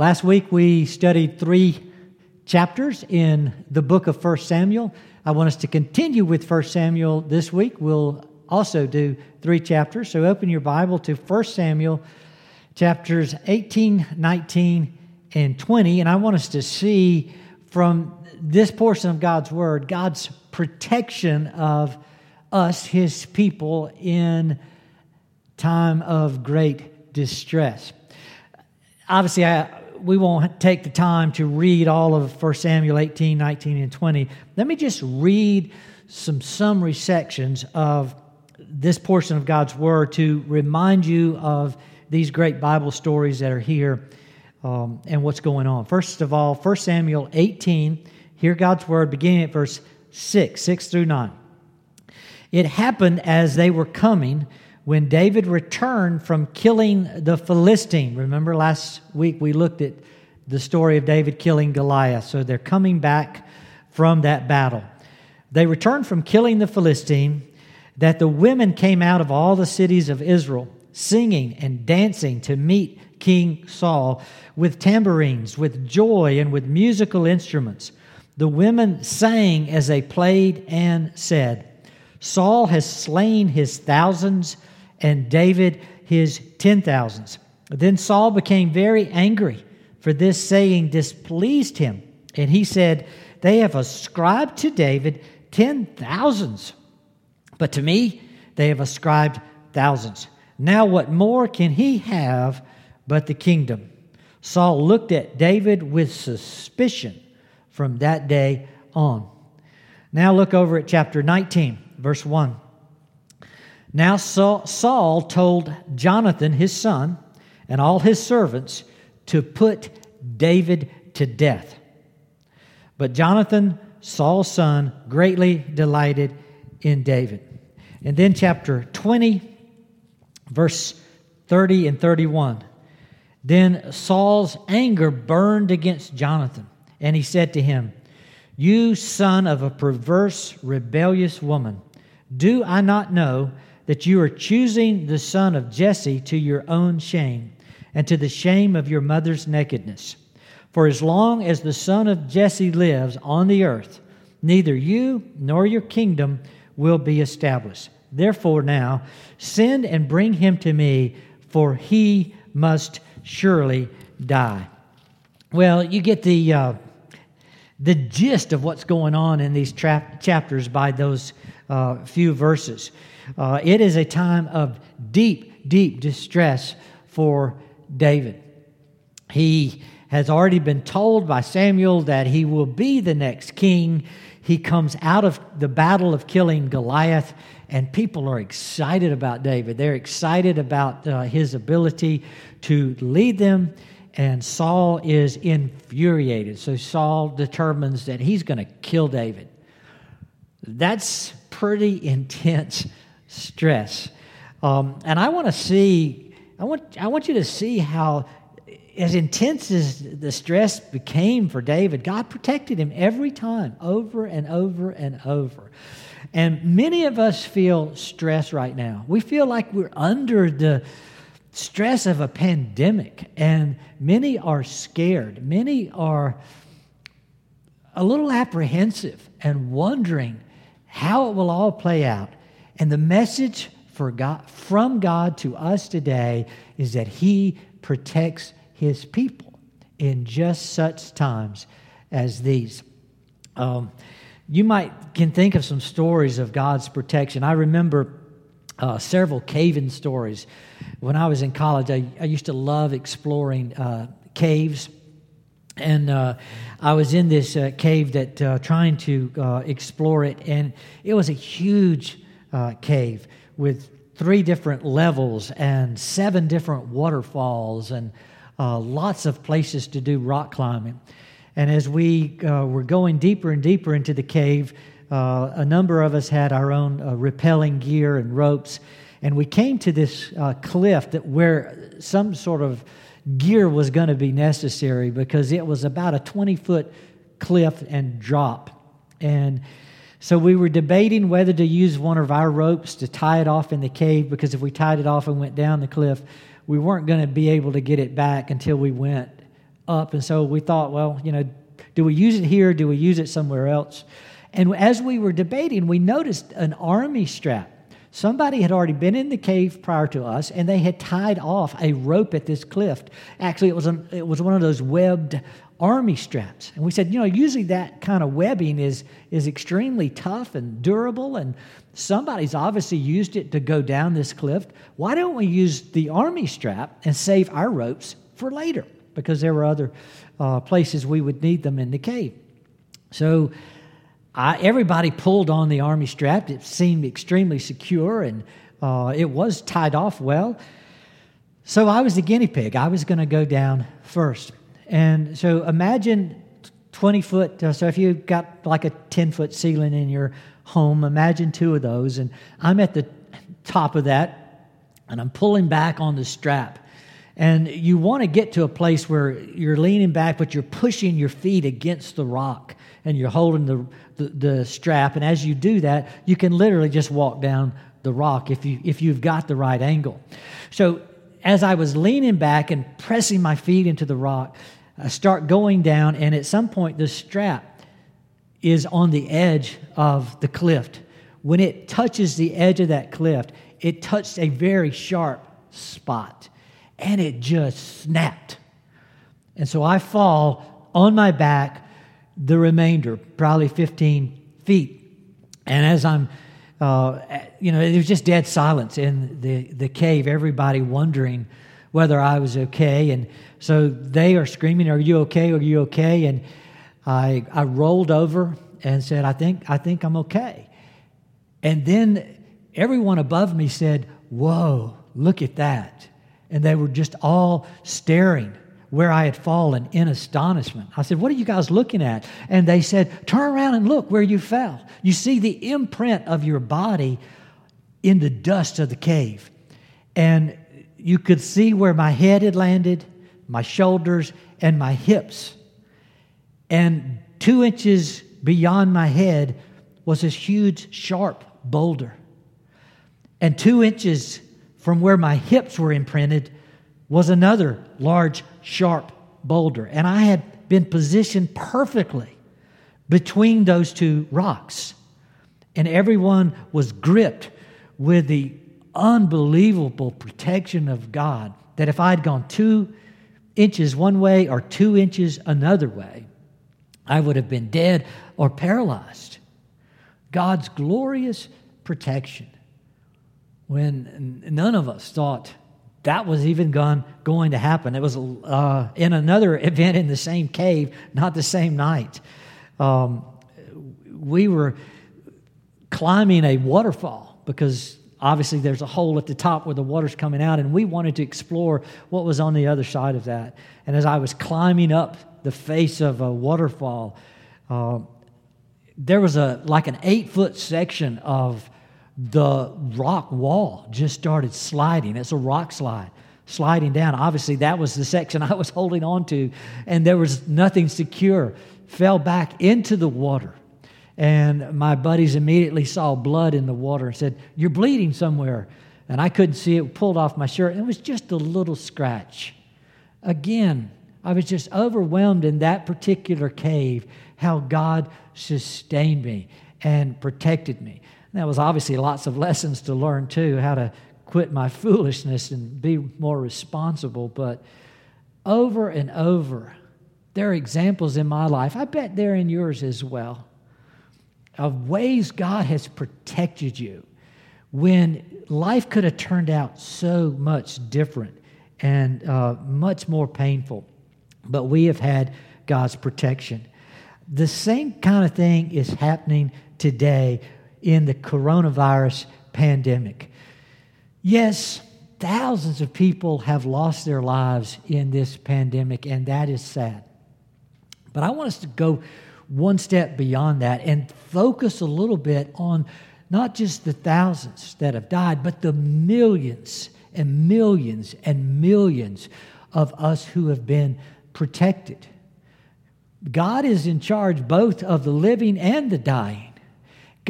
Last week we studied three chapters in the book of 1 Samuel. I want us to continue with 1 Samuel this week. We'll also do three chapters. So open your Bible to 1 Samuel chapters 18, 19, and 20. And I want us to see from this portion of God's Word God's protection of us, His people, in time of great distress. Obviously, I, we won't take the time to read all of 1 Samuel 18, 19, and 20. Let me just read some summary sections of this portion of God's Word to remind you of these great Bible stories that are here um, and what's going on. First of all, 1 Samuel 18, hear God's Word beginning at verse 6, 6 through 9. It happened as they were coming when David returned from killing the Philistine. Remember last week we looked at the story of David killing Goliath. So they're coming back from that battle. They returned from killing the Philistine, that the women came out of all the cities of Israel, singing and dancing to meet King Saul with tambourines, with joy, and with musical instruments. The women sang as they played and said, Saul has slain his thousands and David his ten thousands. Then Saul became very angry, for this saying displeased him. And he said, They have ascribed to David ten thousands, but to me they have ascribed thousands. Now, what more can he have but the kingdom? Saul looked at David with suspicion from that day on. Now, look over at chapter 19, verse 1. Now Saul told Jonathan, his son, and all his servants to put David to death. But Jonathan, Saul's son, greatly delighted in David. And then, chapter 20, verse 30 and 31. Then Saul's anger burned against Jonathan, and he said to him, You son of a perverse, rebellious woman, do I not know? that you are choosing the son of Jesse to your own shame and to the shame of your mother's nakedness. For as long as the son of Jesse lives on the earth, neither you nor your kingdom will be established. Therefore, now send and bring him to me, for he must surely die. Well, you get the uh, the gist of what's going on in these tra- chapters by those uh, few verses. Uh, it is a time of deep, deep distress for David. He has already been told by Samuel that he will be the next king. He comes out of the battle of killing Goliath, and people are excited about David. They're excited about uh, his ability to lead them, and Saul is infuriated. So Saul determines that he's going to kill David. That's pretty intense stress. Um, and I want to see, I want, I want you to see how, as intense as the stress became for David, God protected him every time, over and over and over. And many of us feel stress right now. We feel like we're under the stress of a pandemic, and many are scared. Many are a little apprehensive and wondering how it will all play out. And the message God, from God to us today is that He protects His people in just such times as these. Um, you might can think of some stories of God's protection. I remember uh, several cave-in stories. When I was in college, I, I used to love exploring uh, caves. And uh, I was in this uh, cave that uh, trying to uh, explore it, and it was a huge cave with three different levels and seven different waterfalls and lots of places to do rock climbing. And as we were going deeper and deeper into the cave, uh, a number of us had our own uh, rappelling gear and ropes. And we came to this uh, cliff that where some sort of gear was going to be necessary because it was about a 20 foot cliff and drop. And so we were debating whether to use one of our ropes to tie it off in the cave because if we tied it off and went down the cliff, we weren't going to be able to get it back until we went up. And so we thought, well, you know, do we use it here? Do we use it somewhere else? And as we were debating, we noticed an army strap. Somebody had already been in the cave prior to us, and they had tied off a rope at this cliff. Actually, it was, an, it was one of those webbed army straps. And we said, you know, usually that kind of webbing is, is extremely tough and durable, and somebody's obviously used it to go down this cliff. Why don't we use the army strap and save our ropes for later? Because there were other uh, places we would need them in the cave. So I, everybody pulled on the army strap. It seemed extremely secure and uh, it was tied off well. So I was the guinea pig. I was going to go down first. And so imagine 20 foot. Uh, so if you've got like a 10 foot ceiling in your home, imagine two of those. And I'm at the top of that and I'm pulling back on the strap. And you want to get to a place where you're leaning back, but you're pushing your feet against the rock and you're holding the, the, the, strap. And as you do that, you can literally just walk down the rock if, you, if you've got the right angle. So as I was leaning back and pressing my feet into the rock, I start going down, and at some point, the strap is on the edge of the cliff. When it touches the edge of that cliff, it touched a very sharp spot, and it just snapped. And so I fall on my back the remainder, probably 15 feet. And as I'm, uh, you know, there was just dead silence in the, the cave, everybody wondering whether I was okay. And so they are screaming, Are you okay? Are you okay? And I, I rolled over and said, I think, I think I'm okay. And then everyone above me said, Whoa, look at that. And they were just all staring where I had fallen in astonishment. I said, What are you guys looking at? And they said, Turn around and look where you fell. You see the imprint of your body in the dust of the cave. And you could see where my head had landed, my shoulders, and my hips. And two inches beyond my head was this huge, sharp boulder. And two inches from where my hips were imprinted was another large, sharp boulder. And I had been positioned perfectly between those two rocks. And everyone was gripped with the unbelievable protection of God that if I'd gone two inches one way or two inches another way, I would have been dead or paralyzed. God's glorious protection when none of us thought that was even gone, going to happen. It was uh, in another event in the same cave, not the same night. Um, we were climbing a waterfall because obviously there's a hole at the top where the water's coming out, and we wanted to explore what was on the other side of that. And as I was climbing up the face of a waterfall, uh, there was a like an eight foot section of the rock wall just started sliding. It's a rock slide sliding down. Obviously, that was the section I was holding on to, and there was nothing secure. Fell back into the water. And my buddies immediately saw blood in the water and said, You're bleeding somewhere. And I couldn't see it, pulled off my shirt, it was just a little scratch. Again, I was just overwhelmed in that particular cave how God sustained me and protected me. That was obviously lots of lessons to learn too, how to quit my foolishness and be more responsible. But over and over, there are examples in my life, I bet they're in yours as well, of ways God has protected you when life could have turned out so much different and uh, much more painful. But we have had God's protection. The same kind of thing is happening today in the coronavirus pandemic. Yes, thousands of people have lost their lives in this pandemic, and that is sad. But I want us to go one step beyond that and focus a little bit on not just the thousands that have died, but the millions and millions and millions of us who have been protected. God is in charge both of the living and the dying.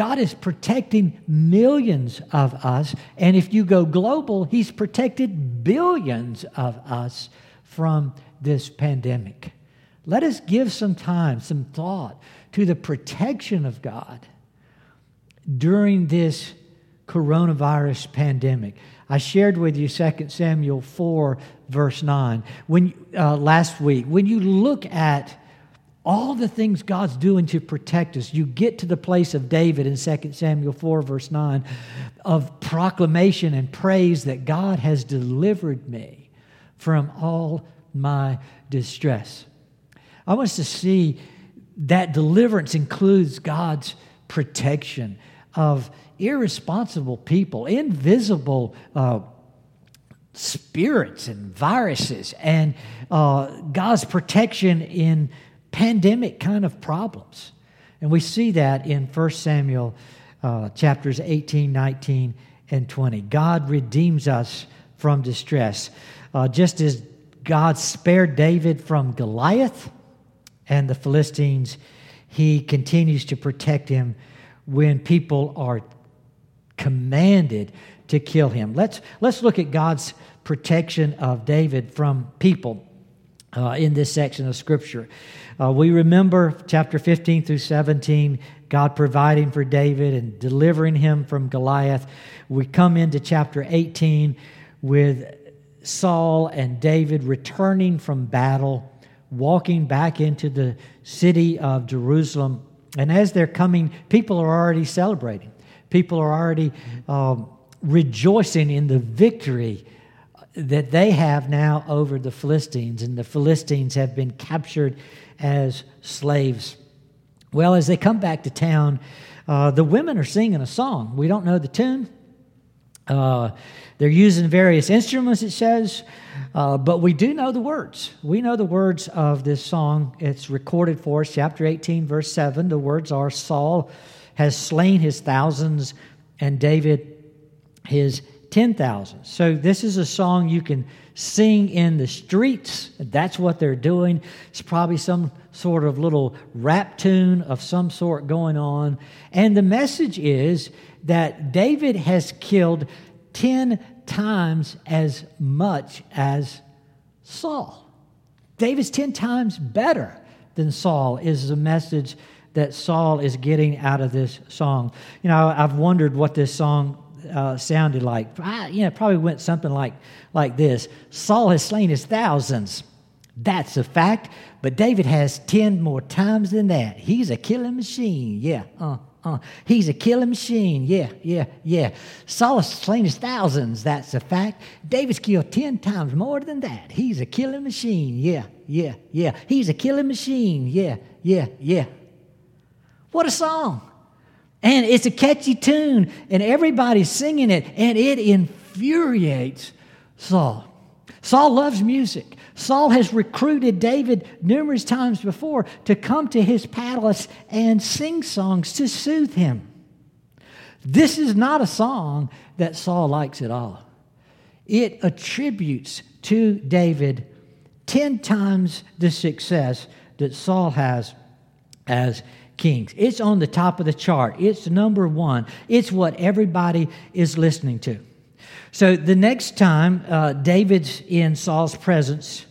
God is protecting millions of us. And if you go global, He's protected billions of us from this pandemic. Let us give some time, some thought to the protection of God during this coronavirus pandemic. I shared with you 2 Samuel 4, verse 9, when, uh, last week. When you look at all the things God's doing to protect us, you get to the place of David in 2 Samuel 4, verse 9, of proclamation and praise that God has delivered me from all my distress. I want us to see that deliverance includes God's protection of irresponsible people, invisible uh, spirits and viruses, and uh, God's protection in pandemic kind of problems. And we see that in 1 Samuel uh, chapters 18, 19, and 20. God redeems us from distress. Uh, just as God spared David from Goliath and the Philistines, he continues to protect him when people are commanded to kill him. Let's, let's look at God's protection of David from people uh, in this section of Scripture. Uh, we remember chapter 15 through 17, God providing for David and delivering him from Goliath. We come into chapter 18 with Saul and David returning from battle, walking back into the city of Jerusalem. And as they're coming, people are already celebrating. People are already um, rejoicing in the victory that they have now over the Philistines, and the Philistines have been captured as slaves. Well, as they come back to town, uh, the women are singing a song. We don't know the tune. Uh, they're using various instruments, it says, uh, but we do know the words. We know the words of this song. It's recorded for us, chapter 18, verse 7. The words are Saul has slain his thousands, and David his ten thousand. So, this is a song you can sing in the streets. That's what they're doing. It's probably some sort of little rap tune of some sort going on. And the message is that David has killed 10 times as much as Saul. David's 10 times better than Saul, is the message that Saul is getting out of this song. You know, I've wondered what this song uh, sounded like. You know, probably went something like, like this Saul has slain his thousands. That's a fact, but David has 10 more times than that. He's a killing machine. Yeah, uh, uh. He's a killing machine. Yeah, yeah, yeah. Saul has slain his thousands. That's a fact. David's killed 10 times more than that. He's a killing machine. Yeah, yeah, yeah. He's a killing machine. Yeah, yeah, yeah. What a song. And it's a catchy tune, and everybody's singing it, and it infuriates Saul. Saul loves music. Saul has recruited David numerous times before to come to his palace and sing songs to soothe him. This is not a song that Saul likes at all. It attributes to David 10 times the success that Saul has as Kings. It's on the top of the chart. It's number one. It's what everybody is listening to. So the next time uh, David's in Saul's presence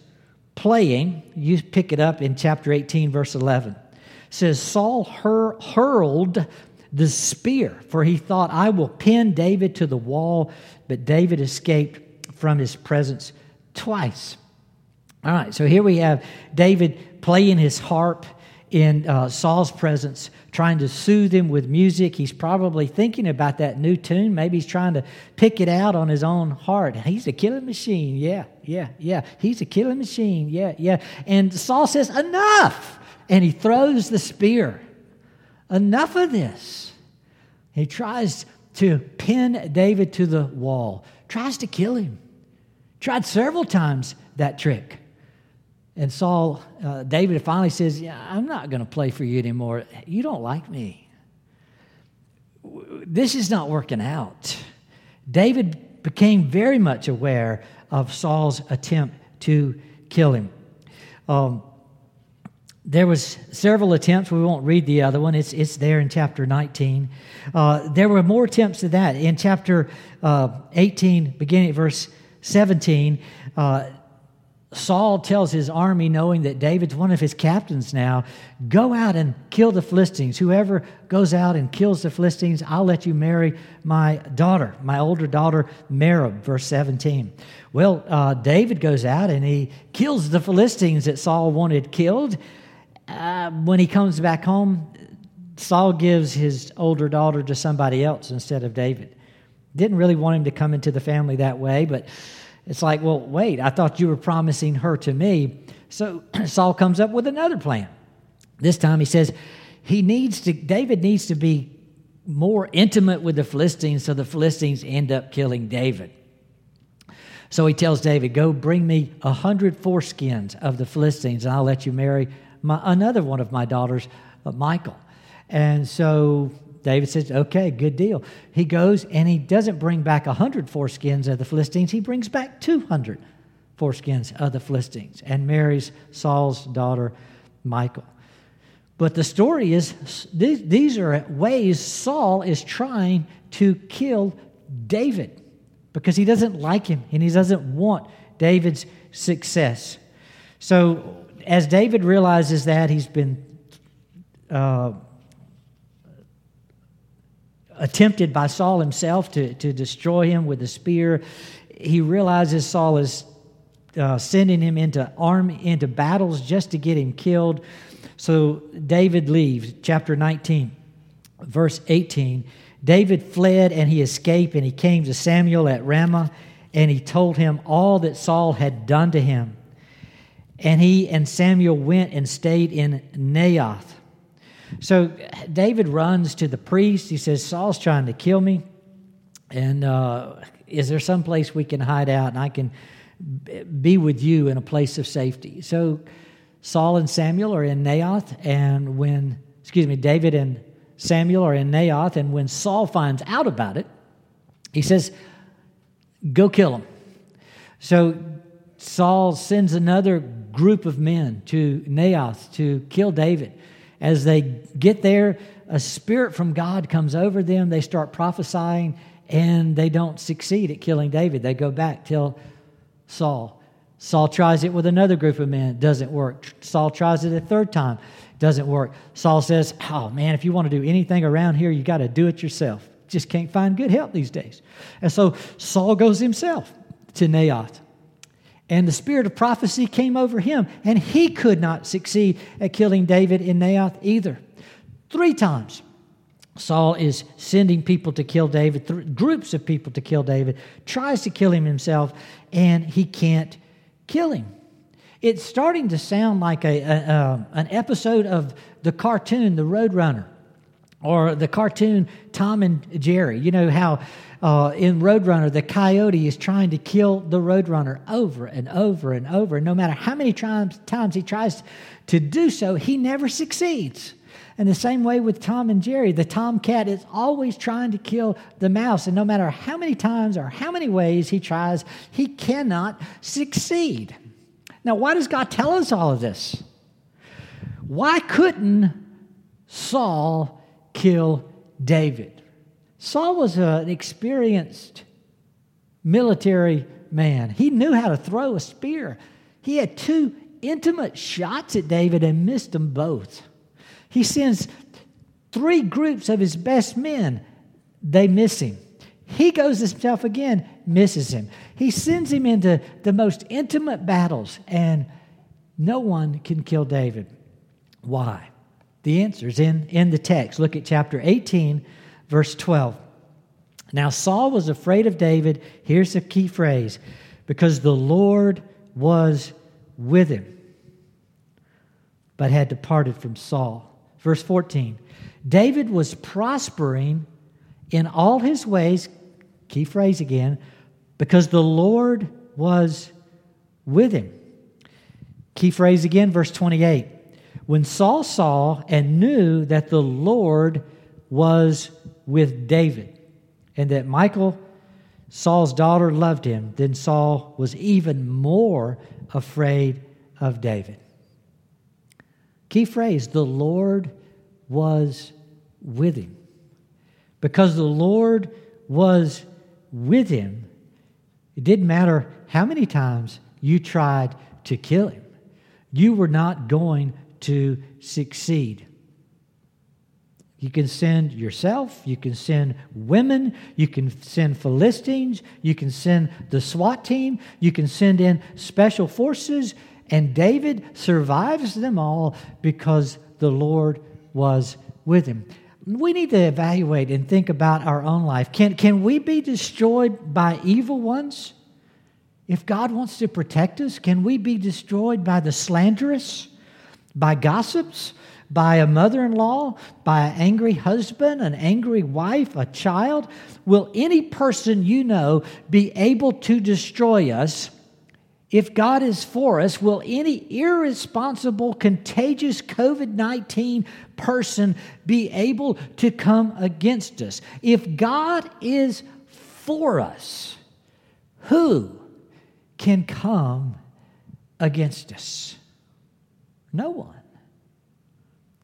playing, you pick it up in chapter 18, verse 11. It says, Saul hur- hurled the spear, for he thought, I will pin David to the wall, but David escaped from his presence twice. All right, so here we have David playing his harp in uh, Saul's presence, trying to soothe him with music. He's probably thinking about that new tune. Maybe he's trying to pick it out on his own heart. He's a killing machine. Yeah, yeah, yeah. He's a killing machine. Yeah, yeah. And Saul says, Enough! And he throws the spear. Enough of this. He tries to pin David to the wall, tries to kill him. Tried several times that trick. And Saul, uh, David finally says, yeah, I'm not going to play for you anymore. You don't like me. This is not working out. David became very much aware of Saul's attempt to kill him. Um, there was several attempts. We won't read the other one. It's, it's there in chapter 19. Uh, there were more attempts to that. In chapter uh, 18, beginning at verse 17, uh, Saul tells his army, knowing that David's one of his captains now, go out and kill the Philistines. Whoever goes out and kills the Philistines, I'll let you marry my daughter, my older daughter, Merab, verse 17. Well, uh, David goes out and he kills the Philistines that Saul wanted killed. Uh, when he comes back home, Saul gives his older daughter to somebody else instead of David. Didn't really want him to come into the family that way, but it's like, well, wait, I thought you were promising her to me. So Saul comes up with another plan. This time he says he needs to, David needs to be more intimate with the Philistines so the Philistines end up killing David. So he tells David, Go bring me a hundred foreskins of the Philistines, and I'll let you marry my, another one of my daughters, uh, Michal. And so David says, okay, good deal. He goes and he doesn't bring back 100 foreskins of the Philistines, he brings back 200 foreskins of the Philistines and marries Saul's daughter, Michal. But the story is these are ways Saul is trying to kill David because he doesn't like him and he doesn't want David's success. So, as David realizes that, he's been uh, attempted by Saul himself to, to destroy him with a spear. He realizes Saul is uh, sending him into arm into battles just to get him killed. So David leaves, chapter 19, verse 18. David fled and he escaped, and he came to Samuel at Ramah, and he told him all that Saul had done to him. And he and Samuel went and stayed in Naioth. So David runs to the priest. He says, Saul's trying to kill me. And uh, is there some place we can hide out and I can be with you in a place of safety? So Saul and Samuel are in Naioth. And when, excuse me, David and Samuel are in Naioth. And when Saul finds out about it, he says, Go kill him. So Saul sends another group of men to Naioth to kill David. As they get there, a spirit from God comes over them. They start prophesying, and they don't succeed at killing David. They go back till Saul. Saul tries it with another group of men, doesn't work. Saul tries it a third time, doesn't work. Saul says, Oh man, if you want to do anything around here, you got to do it yourself. Just can't find good help these days. And so Saul goes himself to Naioth. And the spirit of prophecy came over him, and he could not succeed at killing David in Naioth either. Three times, Saul is sending people to kill David, th- groups of people to kill David, tries to kill him himself, and he can't kill him. It's starting to sound like a, a an episode of the cartoon, The Roadrunner, or the cartoon Tom and Jerry. You know how uh, in Roadrunner, the coyote is trying to kill the Roadrunner over and over and over. And no matter how many times, times he tries to do so, he never succeeds. And the same way with Tom and Jerry, the tomcat is always trying to kill the mouse. And no matter how many times or how many ways he tries, he cannot succeed. Now, why does God tell us all of this? Why couldn't Saul kill David? Saul was an experienced military man. He knew how to throw a spear. He had two intimate shots at David and missed them both. He sends three groups of his best men, they miss him. He goes himself again, misses him. He sends him into the most intimate battles, and no one can kill David. Why? The answer is in, in the text. Look at chapter 18, Verse 12. Now Saul was afraid of David. Here's the key phrase because the Lord was with him, but had departed from Saul. Verse 14. David was prospering in all his ways, key phrase again, because the Lord was with him. Key phrase again, verse 28. When Saul saw and knew that the Lord was with David, and that Michal, Saul's daughter, loved him, then Saul was even more afraid of David. Key phrase the Lord was with him. Because the Lord was with him, it didn't matter how many times you tried to kill him. You were not going to succeed. You can send yourself, you can send women, you can send Philistines, you can send the SWAT team, you can send in special forces, and David survives them all because the Lord was with him. We need to evaluate and think about our own life. Can, can we be destroyed by evil ones? If God wants to protect us, can we be destroyed by the slanderous, by gossips, by a mother in law, by an angry husband, an angry wife, a child? Will any person you know be able to destroy us? If God is for us, will any irresponsible, contagious COVID 19 person be able to come against us? If God is for us, who can come against us? No one.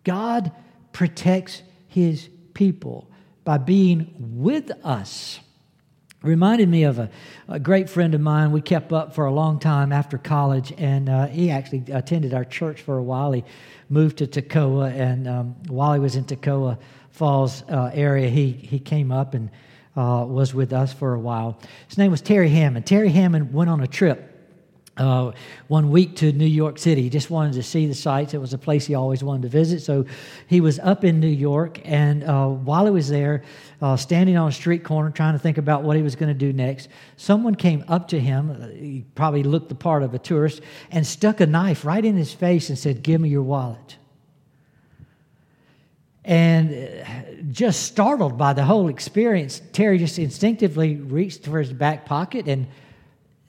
God protects his people by being with us. Reminded me of a, a, great friend of mine we kept up for a long time after college, and uh, he actually attended our church for a while. He moved to Toccoa, and um, while he was in Toccoa Falls uh, area, he, he came up and uh, was with us for a while. His name was Terry Hammond. Terry Hammond went on a trip uh, one week to New York City. He just wanted to see the sights. It was a place he always wanted to visit. So he was up in New York, and uh, while he was there, uh, standing on a street corner trying to think about what he was going to do next, someone came up to him. He probably looked the part of a tourist and stuck a knife right in his face and said, Give me your wallet. And uh, just startled by the whole experience, Terry just instinctively reached for his back pocket and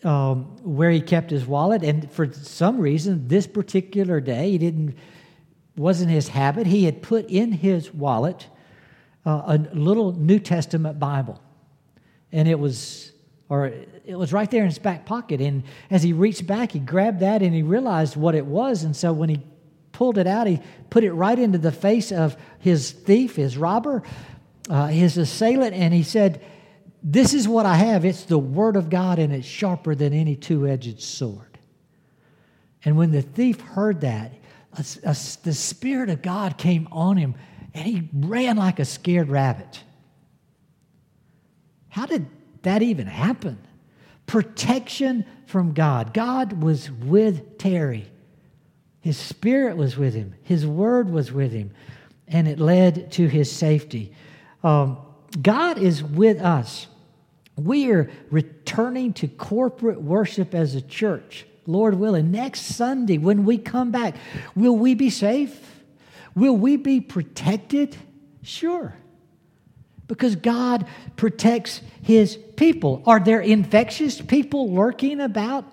um, where he kept his wallet, and for some reason, this particular day, he didn't wasn't his habit. He had put in his wallet uh, a little New Testament Bible, and it was or it was right there in his back pocket. And as he reached back, he grabbed that and he realized what it was. And so when he pulled it out, he put it right into the face of his thief, his robber, uh, his assailant, and he said, this is what I have. It's the Word of God, and it's sharper than any two edged sword. And when the thief heard that, a, a, the Spirit of God came on him, and he ran like a scared rabbit. How did that even happen? Protection from God. God was with Terry. His spirit was with him, his word was with him, and it led to his safety. Um, God is with us. We are returning to corporate worship as a church, Lord willing. Next Sunday, when we come back, will we be safe? Will we be protected? Sure. Because God protects his people. Are there infectious people lurking about?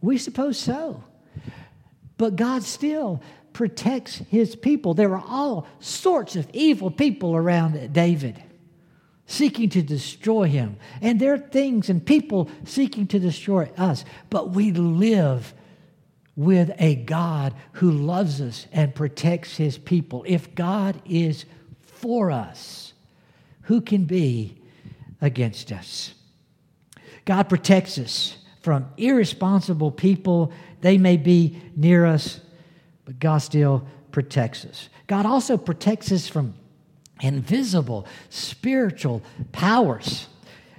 We suppose so. But God still protects his people. There were all sorts of evil people around David seeking to destroy him. And there are things and people seeking to destroy us. But we live with a God who loves us and protects his people. If God is for us, who can be against us? God protects us from irresponsible people. They may be near us, but God still protects us. God also protects us from invisible spiritual powers.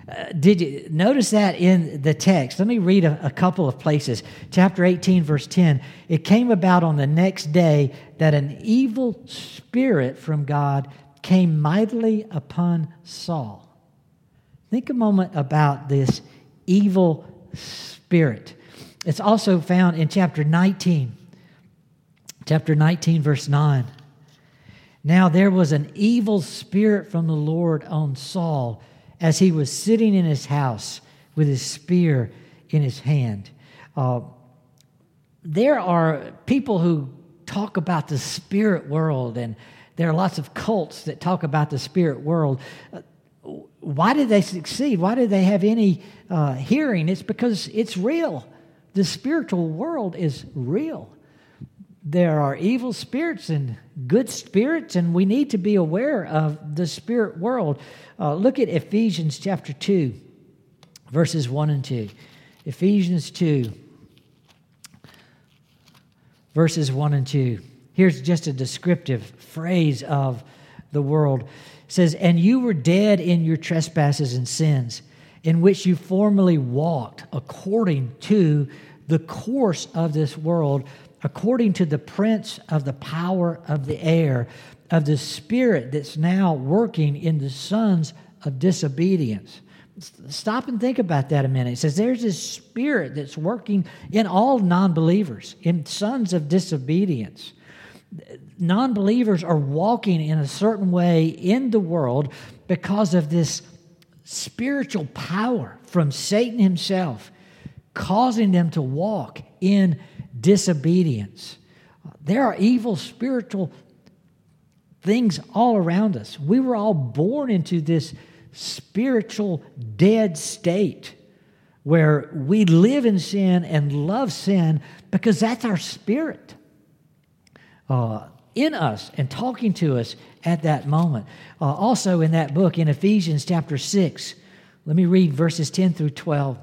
Uh, did you notice that in the text? Let me read a, a, couple of places. Chapter 18, verse 10. It came about on the next day that an evil spirit from God came mightily upon Saul. Think a moment about this evil spirit. It's also found in chapter 19. Chapter 19, verse 9. Now there was an evil spirit from the Lord on Saul as he was sitting in his house with his spear in his hand. Uh, there are people who talk about the spirit world, and there are lots of cults that talk about the spirit world. Uh, why did they succeed? Why did they have any uh, hearing? It's because it's real. The spiritual world is real there are evil spirits and good spirits, and we need to be aware of the spirit world. Uh, look at Ephesians chapter 2, verses 1 and 2. Ephesians 2, verses 1 and 2. Here's just a descriptive phrase of the world. It says, And you were dead in your trespasses and sins, in which you formerly walked according to the course of this world, according to the prince of the power of the air, of the spirit that's now working in the sons of disobedience. Stop and think about that a minute. It says there's this spirit that's working in all non believers, in sons of disobedience. Non believers are walking in a certain way in the world because of this spiritual power from Satan himself, causing them to walk in disobedience. There are evil spiritual things all around us. We were all born into this spiritual dead state where we live in sin and love sin because that's our spirit uh, in us and talking to us at that moment. Uh, also, in that book, in Ephesians chapter 6, let me read verses 10 through 12.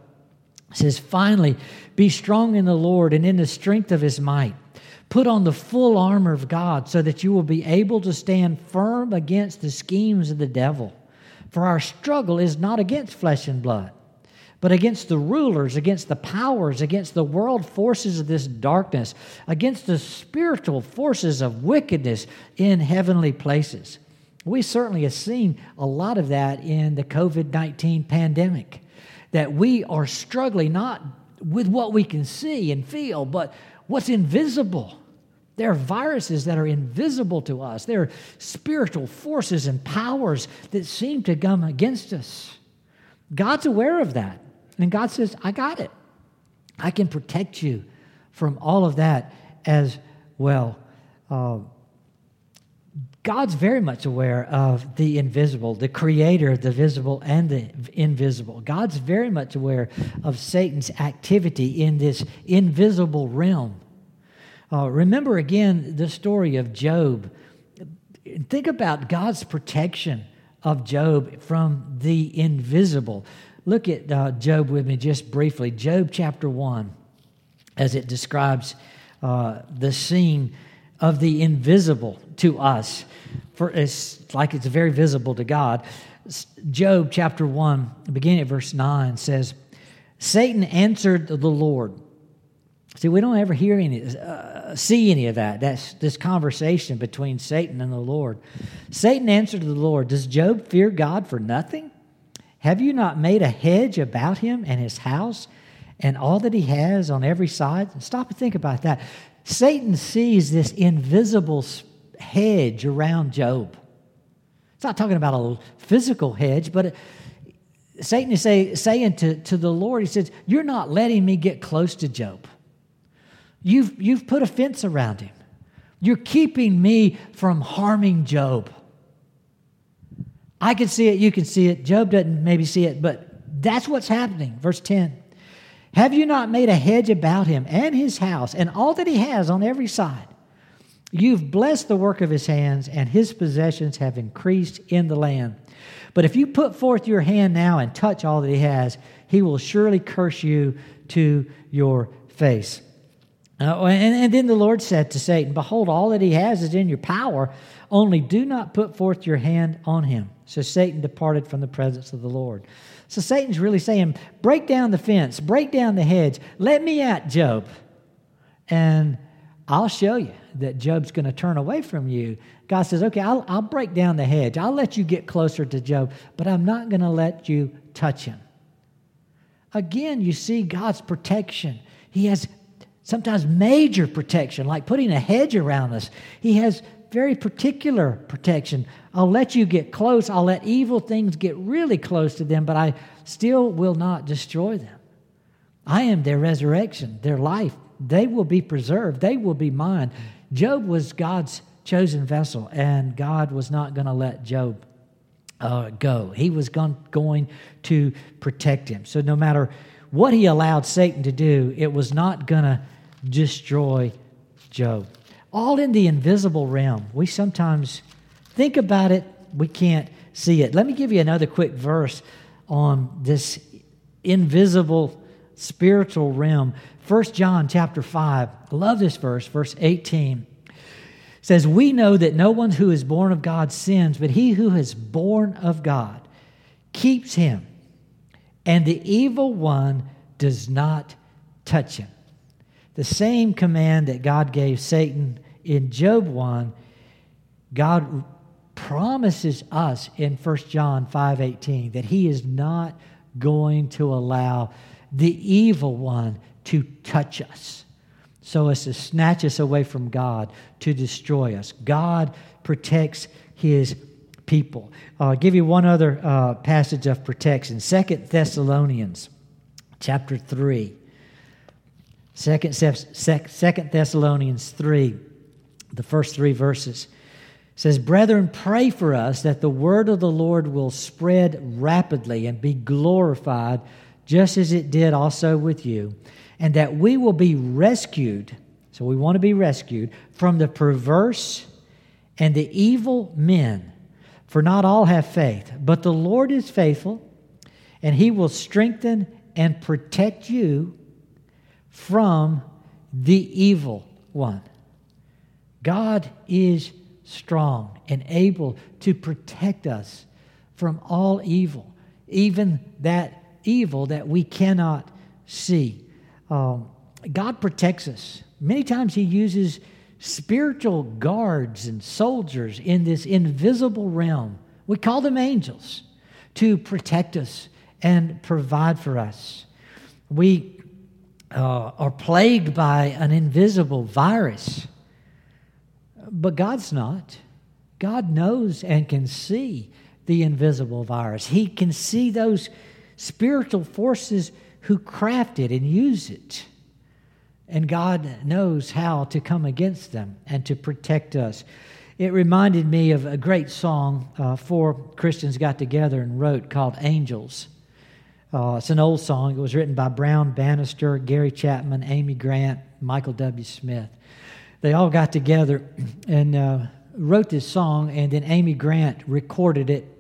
It says, Finally, be strong in the Lord and in the strength of his might. Put on the full armor of God so that you will be able to stand firm against the schemes of the devil. For our struggle is not against flesh and blood, but against the rulers, against the powers, against the world forces of this darkness, against the spiritual forces of wickedness in heavenly places. We certainly have seen a lot of that in the COVID 19 pandemic, that we are struggling not with what we can see and feel, but what's invisible. There are viruses that are invisible to us. There are spiritual forces and powers that seem to come against us. God's aware of that. And God says, I got it. I can protect you from all of that as well. Uh, God's very much aware of the invisible, the creator of the visible and the invisible. God's very much aware of Satan's activity in this invisible realm. Uh, remember again the story of Job. Think about God's protection of Job from the invisible. Look at uh, Job with me just briefly. Job chapter 1, as it describes uh, the scene of the invisible to us. For it's like it's very visible to God. Job chapter 1, beginning at verse 9, says, Satan answered the Lord. See, we don't ever hear any, uh, see any of that. That's this conversation between Satan and the Lord. Satan answered the Lord, Does Job fear God for nothing? Have you not made a hedge about him and his house and all that he has on every side? Stop and think about that. Satan sees this invisible hedge around Job. It's not talking about a physical hedge, but Satan is say, saying to, to the Lord, He says, You're not letting me get close to Job. You've, you've put a fence around him. You're keeping me from harming Job. I can see it, you can see it. Job doesn't maybe see it, but that's what's happening. Verse 10 Have you not made a hedge about him and his house and all that he has on every side? You've blessed the work of his hands, and his possessions have increased in the land. But if you put forth your hand now and touch all that he has, he will surely curse you to your face. Uh, and, and then the Lord said to Satan, Behold, all that he has is in your power, only do not put forth your hand on him. So Satan departed from the presence of the Lord. So Satan's really saying, Break down the fence, break down the hedge, let me at Job, and I'll show you that Job's going to turn away from you. God says, Okay, I'll, I'll break down the hedge, I'll let you get closer to Job, but I'm not going to let you touch him. Again, you see God's protection. He has sometimes major protection, like putting a hedge around us. He has very particular protection. I'll let you get close. I'll let evil things get really close to them, but I still will not destroy them. I am their resurrection, their life. They will be preserved, they will be mine. Job was God's chosen vessel, and God was not going to let Job uh, go. He was going, going to protect him. So no matter what he allowed Satan to do, it was not going to destroy Job. All in the invisible realm. We sometimes think about it, we can't see it. Let me give you another quick verse on this invisible spiritual realm 1 John chapter 5, I love this verse, verse 18 says, We know that no one who is born of God sins, but he who is born of God keeps him, and the evil one does not touch him. The same command that God gave Satan in Job 1, God promises us in 1 John 5:18 that he is not going to allow the evil one to touch us so as to snatch us away from God, to destroy us. God protects his people. I'll give you one other uh, passage of protection. Second Thessalonians chapter 3. Second, Second Thessalonians 3, the first three verses says, Brethren, pray for us that the word of the Lord will spread rapidly and be glorified, just as it did also with you and that we will be rescued. So we want to be rescued from the perverse and the evil men. For not all have faith, but the Lord is faithful, and he will strengthen and protect you from the evil one. God is strong and able to protect us from all evil, even that evil that we cannot see. Um, God protects us. Many times He uses spiritual guards and soldiers in this invisible realm. We call them angels to protect us and provide for us. We uh, are plagued by an invisible virus, but God's not. God knows and can see the invisible virus. He can see those spiritual forces who craft it and use it. And God knows how to come against them and to protect us. It reminded me of a great song uh, four Christians got together and wrote called Angels. Uh, it's an old song. It was written by Brown Bannister, Gary Chapman, Amy Grant, Michael W. Smith. They all got together and uh, wrote this song, and then Amy Grant recorded it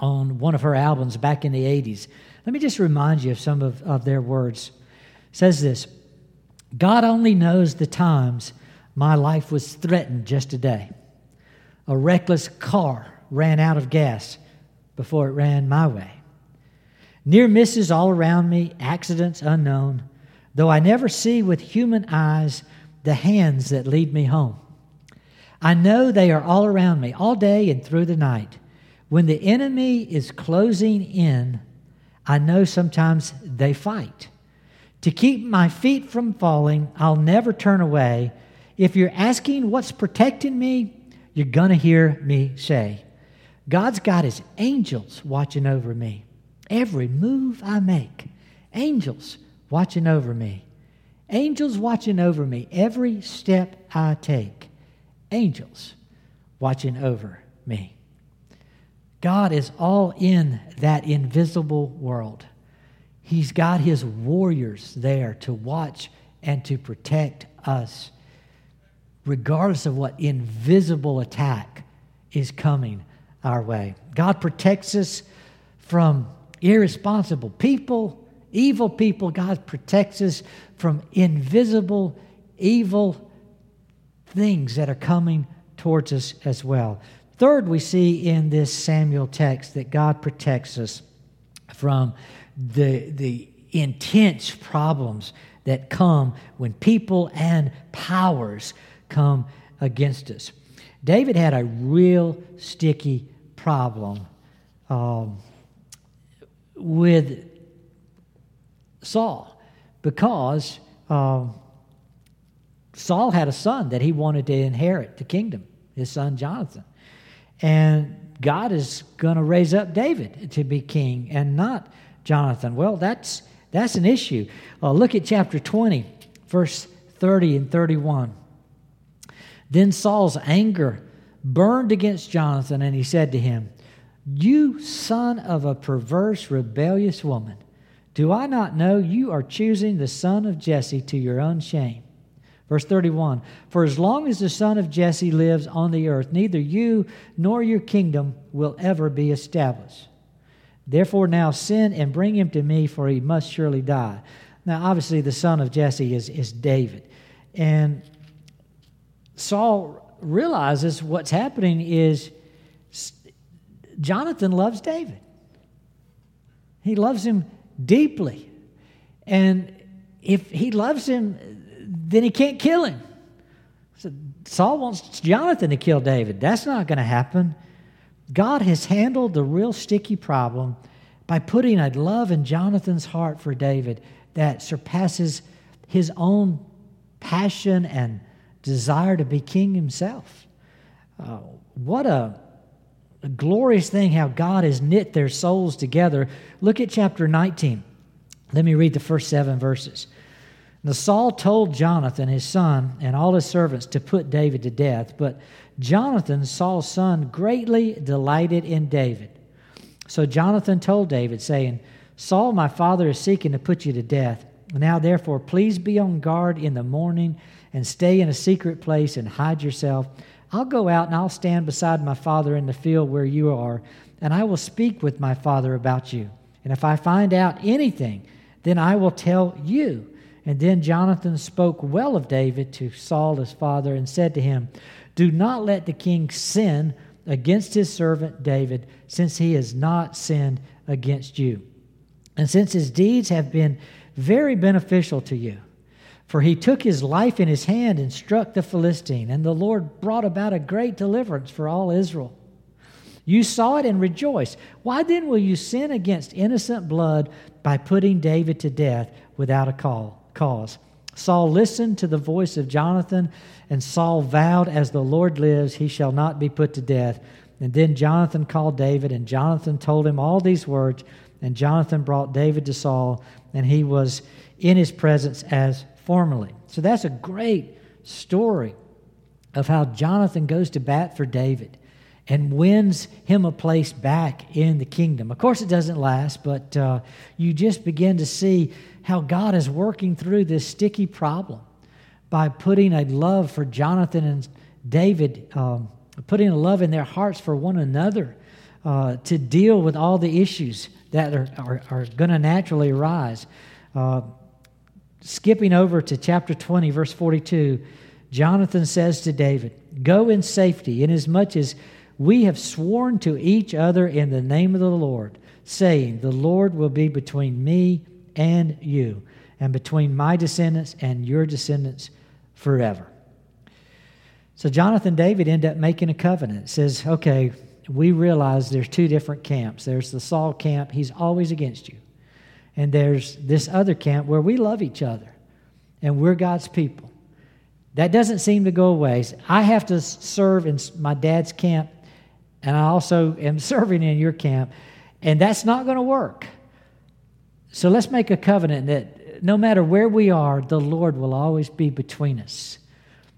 on one of her albums back in the 80s. Let me just remind you of some of, of their words. It says this God only knows the times my life was threatened just today. A reckless car ran out of gas before it ran my way. Near misses all around me, accidents unknown, though I never see with human eyes the hands that lead me home. I know they are all around me, all day and through the night. When the enemy is closing in, I know sometimes they fight. To keep my feet from falling, I'll never turn away. If you're asking what's protecting me, you're going to hear me say, God's got his angels watching over me. Every move I make, angels watching over me. Angels watching over me every step I take. Angels watching over me. God is all in that invisible world. He's got his warriors there to watch and to protect us, regardless of what invisible attack is coming our way. God protects us from irresponsible people, evil people. God protects us from invisible, evil things that are coming towards us as well. Third, we see in this Samuel text that God protects us from the, the intense problems that come when people and powers come against us. David had a real sticky problem um, with Saul because um, Saul had a son that he wanted to inherit the kingdom, his son Jonathan. And God is going to raise up David to be king and not Jonathan. Well, that's, that's an issue. Uh, look at chapter 20, verse 30 and 31. Then Saul's anger burned against Jonathan, and he said to him, You son of a perverse, rebellious woman, do I not know you are choosing the son of Jesse to your own shame? Verse 31 For as long as the son of Jesse lives on the earth, neither you nor your kingdom will ever be established. Therefore, now send and bring him to me, for he must surely die. Now, obviously, the son of Jesse is, is David. And Saul realizes what's happening is Jonathan loves David. He loves him deeply. And if he loves him, then he can't kill him. So Saul wants Jonathan to kill David. That's not going to happen. God has handled the real sticky problem by putting a love in Jonathan's heart for David that surpasses his own passion and desire to be king himself. Uh, what a, a glorious thing how God has knit their souls together. Look at chapter 19. Let me read the first seven verses. Now, Saul told Jonathan, his son, and all his servants to put David to death, but Jonathan, Saul's son, greatly delighted in David. So Jonathan told David, saying, Saul, my father, is seeking to put you to death. Now, therefore, please be on guard in the morning and stay in a secret place and hide yourself. I'll go out and I'll stand beside my father in the field where you are, and I will speak with my father about you. And if I find out anything, then I will tell you. And then Jonathan spoke well of David to Saul his father and said to him, Do not let the king sin against his servant David, since he has not sinned against you. And since his deeds have been very beneficial to you, for he took his life in his hand and struck the Philistine, and the Lord brought about a great deliverance for all Israel. You saw it and rejoiced. Why then will you sin against innocent blood by putting David to death without a call, cause? Saul listened to the voice of Jonathan, and Saul vowed, As the Lord lives, he shall not be put to death. And then Jonathan called David, and Jonathan told him all these words. And Jonathan brought David to Saul, and he was in his presence as formerly. So that's a great story of how Jonathan goes to bat for David and wins him a place back in the kingdom. Of course, it doesn't last, but uh, you just begin to see how God is working through this sticky problem by putting a love for Jonathan and David, um, putting a love in their hearts for one another uh, to deal with all the issues that are, are, are going to naturally arise. Uh, skipping over to chapter 20, verse 42, Jonathan says to David, Go in safety, inasmuch as we have sworn to each other in the name of the Lord, saying, The Lord will be between me and you, and between my descendants and your descendants forever. So Jonathan David end up making a covenant. Says, okay, we realize there's two different camps. There's the Saul camp, he's always against you. And there's this other camp where we love each other and we're God's people. That doesn't seem to go away. I have to serve in my dad's camp and I also am serving in your camp, and that's not going to work. So let's make a covenant that no matter where we are, the Lord will always be between us.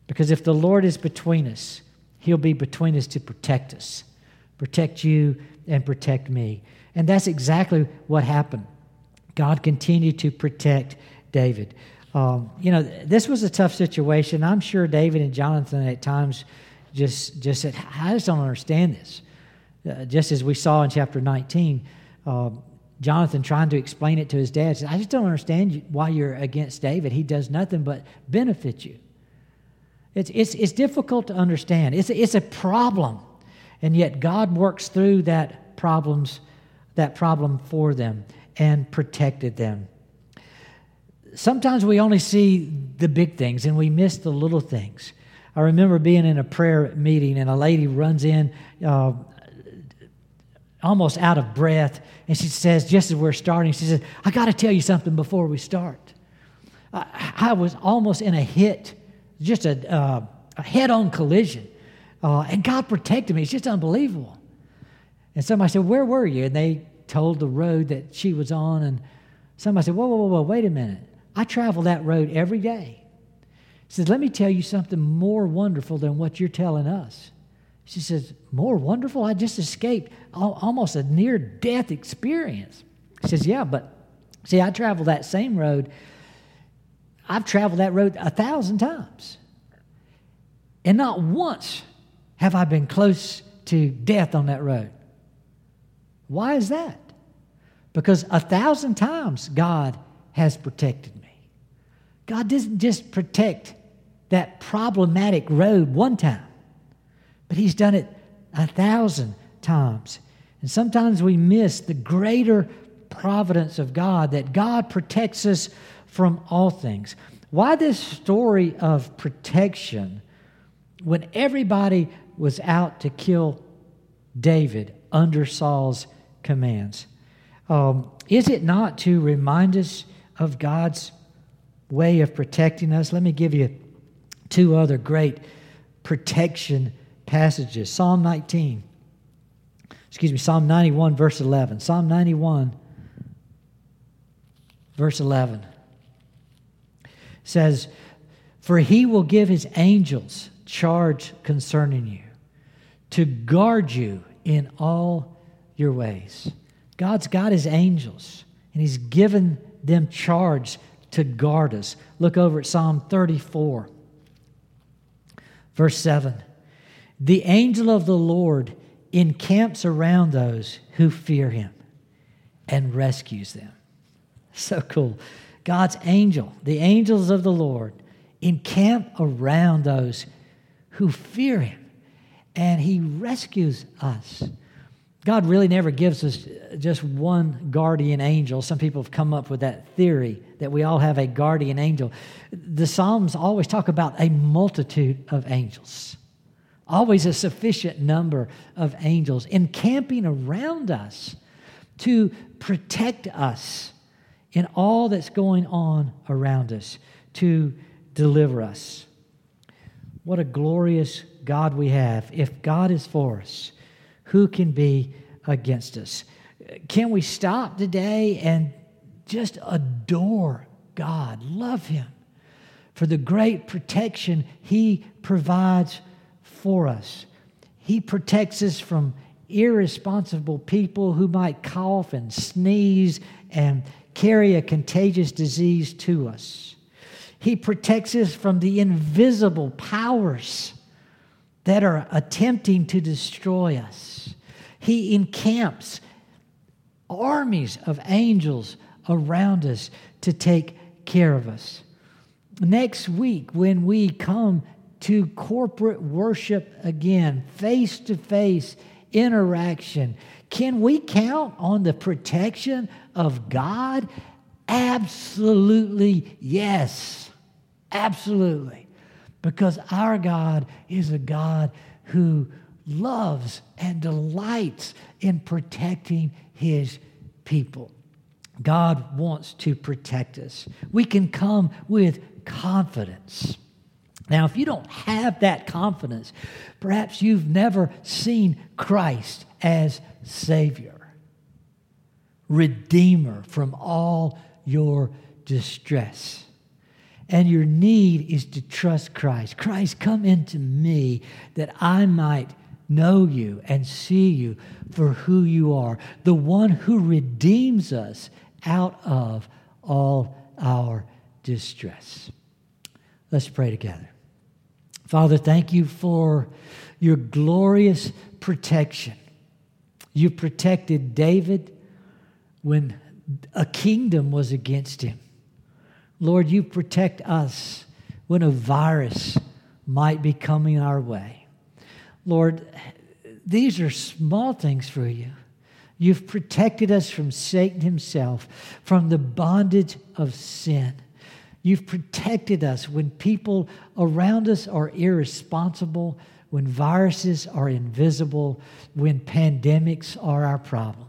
Because if the Lord is between us, He'll be between us to protect us, protect you, and protect me. And that's exactly what happened. God continued to protect David. Um, you know, this was a tough situation. I'm sure David and Jonathan at times just, just said, I just don't understand this. Uh, just as we saw in chapter 19, uh, Jonathan trying to explain it to his dad said, I just don't understand why you're against David. He does nothing but benefit you. It's, it's, it's difficult to understand. It's, it's a problem. And yet God works through that problems, that problem for them and protected them. Sometimes we only see the big things and we miss the little things. I remember being in a prayer meeting and a lady runs in uh, almost out of breath and she says, just as we're starting, she says, I got to tell you something before we start. I, I was almost in a hit, just a, uh, a head on collision. Uh, and God protected me. It's just unbelievable. And somebody said, Where were you? And they told the road that she was on. And somebody said, Whoa, whoa, whoa, whoa, wait a minute. I travel that road every day She says, Let me tell you something more wonderful than what you're telling us. She says, More wonderful? I just escaped almost a near death experience. She says, Yeah, but see, I travel that same road. I've traveled that road a thousand times. And not once have I been close to death on that road. Why is that? Because a thousand times God has protected me. God doesn't just protect that problematic road one time, but He's done it a thousand times. And sometimes we miss the greater providence of God, that God protects us from all things. Why this story of protection when everybody was out to kill David under Saul's commands? Um, is it not to remind us of God's way of protecting us? Let me give you two other great protection passages Psalm 19, excuse me, Psalm 91, verse 11. Psalm 91, verse 11 says, For he will give his angels charge concerning you to guard you in all your ways. God's got his angels, and he's given them charge to guard us. Look over at Psalm 34, verse 7. The angel of the Lord encamps around those who fear him and rescues them. So cool. God's angel, the angels of the Lord, encamp around those who fear him and he rescues us. God really never gives us just one guardian angel. Some people have come up with that theory that we all have a guardian angel. The Psalms always talk about a multitude of angels, always a sufficient number of angels encamping around us to protect us in all that's going on around us, to deliver us. What a glorious God we have. If God is for us, who can be against us? Can we stop today and just adore God, love Him for the great protection He provides for us? He protects us from irresponsible people who might cough and sneeze and carry a contagious disease to us. He protects us from the invisible powers that are attempting to destroy us. He encamps armies of angels around us to take care of us. Next week, when we come to corporate worship again, face to face interaction, can we count on the protection of God? Absolutely yes. Absolutely because our God is a God who loves and delights in protecting his people. God wants to protect us. We can come with confidence. Now, if you don't have that confidence, perhaps you've never seen Christ as Savior, Redeemer from all your distress and your need is to trust Christ. Christ, come into me that I might know you and see you for who you are, the one who redeems us out of all our distress. Let's pray together. Father, thank you for your glorious protection. You protected David when a kingdom was against him. Lord, you protect us when a virus might be coming our way. Lord, these are small things for you. You've protected us from Satan himself, from the bondage of sin. You've protected us when people around us are irresponsible, when viruses are invisible, when pandemics are our problem.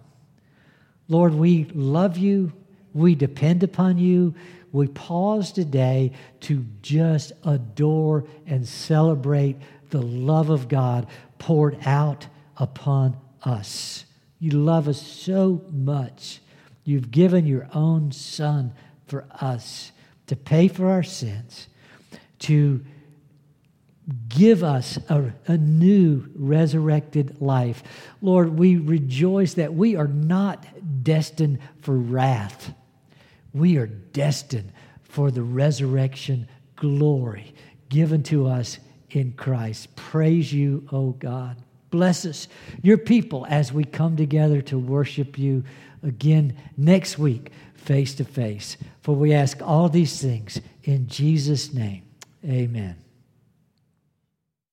Lord, we love you. We depend upon you we pause today to just adore and celebrate the love of God poured out upon us. You love us so much. You've given your own Son for us to pay for our sins, to give us a, a, new resurrected life. Lord, we rejoice that we are not destined for wrath we are destined for the resurrection glory given to us in Christ. Praise you, O oh God. Bless us, your people, as we come together to worship you again next week, face to face. For we ask all these things in Jesus' name. Amen.